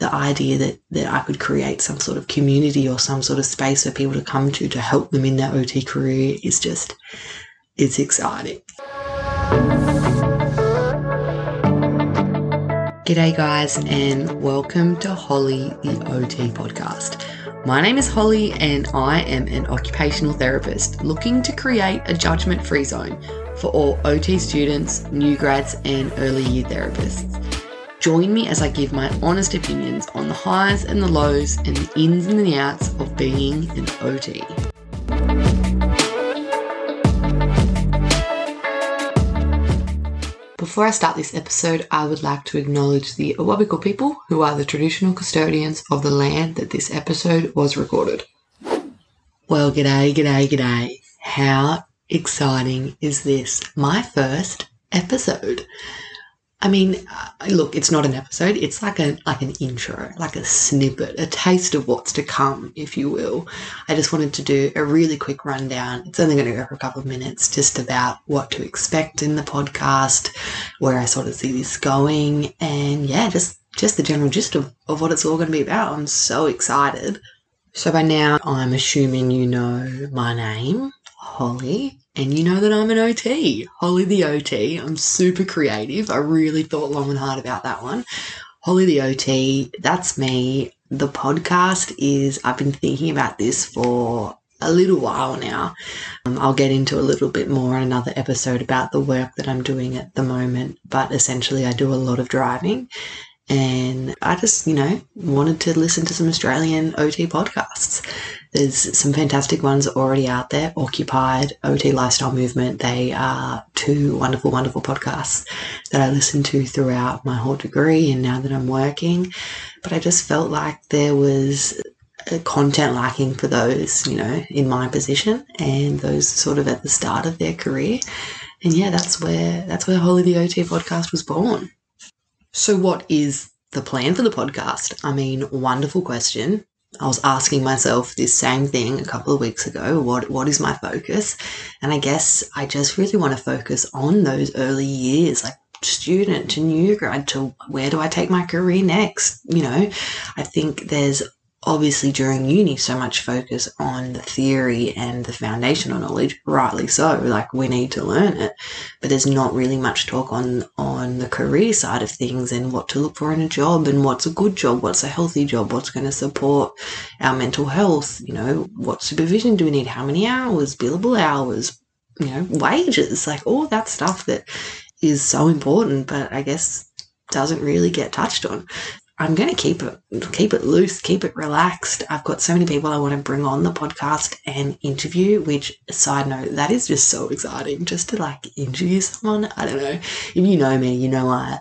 the idea that, that I could create some sort of community or some sort of space for people to come to to help them in their OT career is just, it's exciting. G'day, guys, and welcome to Holly the OT podcast. My name is Holly, and I am an occupational therapist looking to create a judgment free zone for all OT students, new grads, and early year therapists. Join me as I give my honest opinions on the highs and the lows and the ins and the outs of being an OT. Before I start this episode, I would like to acknowledge the Awabakal people, who are the traditional custodians of the land that this episode was recorded. Well, g'day, g'day, g'day. How exciting is this? My first episode. I mean, uh, look, it's not an episode. It's like a like an intro, like a snippet, a taste of what's to come, if you will. I just wanted to do a really quick rundown. It's only going to go for a couple of minutes, just about what to expect in the podcast, where I sort of see this going, and yeah, just just the general gist of, of what it's all going to be about. I'm so excited. So by now, I'm assuming you know my name, Holly. And you know that I'm an OT, Holly the OT. I'm super creative. I really thought long and hard about that one. Holly the OT, that's me. The podcast is, I've been thinking about this for a little while now. Um, I'll get into a little bit more in another episode about the work that I'm doing at the moment, but essentially, I do a lot of driving and I just, you know, wanted to listen to some Australian OT podcasts. There's some fantastic ones already out there. Occupied, OT Lifestyle Movement. They are two wonderful, wonderful podcasts that I listened to throughout my whole degree and now that I'm working. But I just felt like there was content lacking for those, you know, in my position and those sort of at the start of their career. And yeah, that's where that's where Holly the OT podcast was born. So, what is the plan for the podcast? I mean, wonderful question. I was asking myself this same thing a couple of weeks ago. What what is my focus? And I guess I just really want to focus on those early years, like student to new grad to where do I take my career next? You know, I think there's obviously during uni so much focus on the theory and the foundational knowledge rightly so like we need to learn it. But there's not really much talk on on the career side of things and what to look for in a job and what's a good job what's a healthy job what's going to support our mental health you know what supervision do we need how many hours billable hours you know wages like all that stuff that is so important but i guess doesn't really get touched on I'm going to keep it keep it loose, keep it relaxed. I've got so many people I want to bring on the podcast and interview. Which side note, that is just so exciting, just to like interview someone. I don't know if you know me, you know I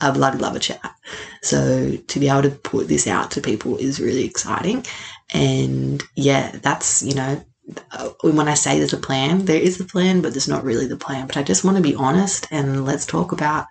I bloody love a chat. So to be able to put this out to people is really exciting. And yeah, that's you know uh, when I say there's a plan, there is a plan, but there's not really the plan. But I just want to be honest and let's talk about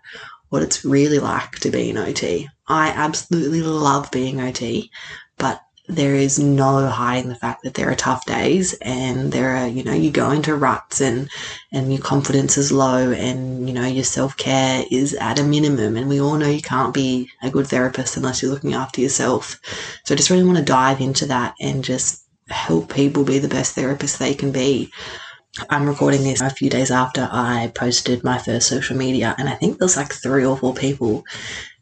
what it's really like to be an OT. I absolutely love being OT, but there is no hiding the fact that there are tough days and there are, you know, you go into ruts and, and your confidence is low and, you know, your self care is at a minimum. And we all know you can't be a good therapist unless you're looking after yourself. So I just really want to dive into that and just help people be the best therapist they can be. I'm recording this a few days after I posted my first social media, and I think there's like three or four people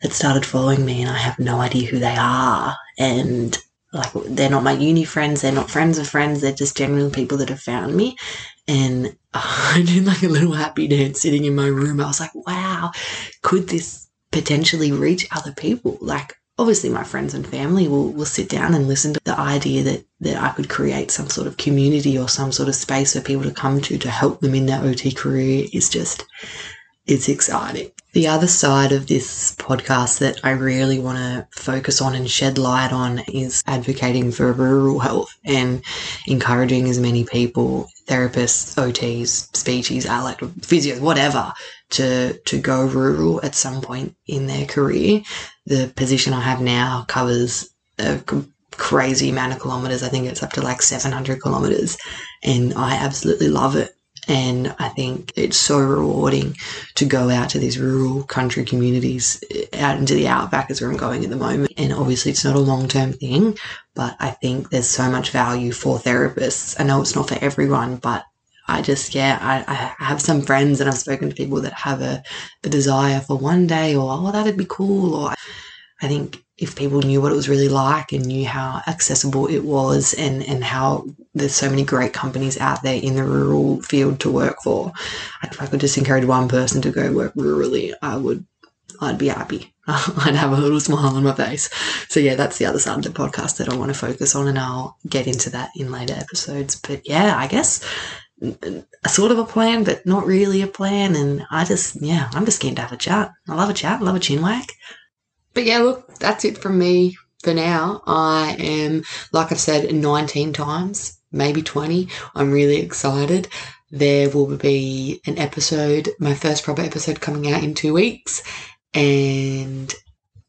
that started following me, and I have no idea who they are. And like, they're not my uni friends, they're not friends of friends, they're just general people that have found me. And I did like a little happy dance sitting in my room. I was like, wow, could this potentially reach other people? Like, obviously my friends and family will, will sit down and listen to the idea that, that I could create some sort of community or some sort of space for people to come to to help them in their OT career is just, it's exciting. The other side of this podcast that I really want to focus on and shed light on is advocating for rural health and encouraging as many people, therapists, OTs, speeches, allied, physios, whatever, to, to go rural at some point in their career. The position I have now covers a crazy amount of kilometers. I think it's up to like 700 kilometers and I absolutely love it. And I think it's so rewarding to go out to these rural country communities, eh, out into the outback as where I'm going at the moment. And obviously, it's not a long term thing, but I think there's so much value for therapists. I know it's not for everyone, but I just, yeah, I, I have some friends and I've spoken to people that have a, a desire for one day or, oh, that'd be cool. Or I think if people knew what it was really like and knew how accessible it was and, and how there's so many great companies out there in the rural field to work for. If I could just encourage one person to go work rurally, I would, I'd be happy. I'd have a little smile on my face. So yeah, that's the other side of the podcast that I want to focus on and I'll get into that in later episodes. But yeah, I guess sort of a plan, but not really a plan. And I just, yeah, I'm just keen to have a chat. I love a chat. Love a chin whack. But yeah, look, that's it from me for now. I am, like I've said 19 times, maybe 20. I'm really excited. There will be an episode, my first proper episode coming out in two weeks. And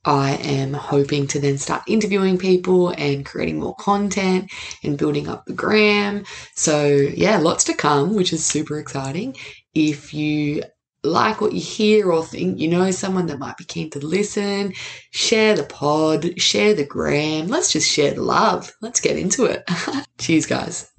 I am hoping to then start interviewing people and creating more content and building up the gram. So, yeah, lots to come, which is super exciting. If you like what you hear or think you know someone that might be keen to listen, share the pod, share the gram. Let's just share the love. Let's get into it. Cheers, guys.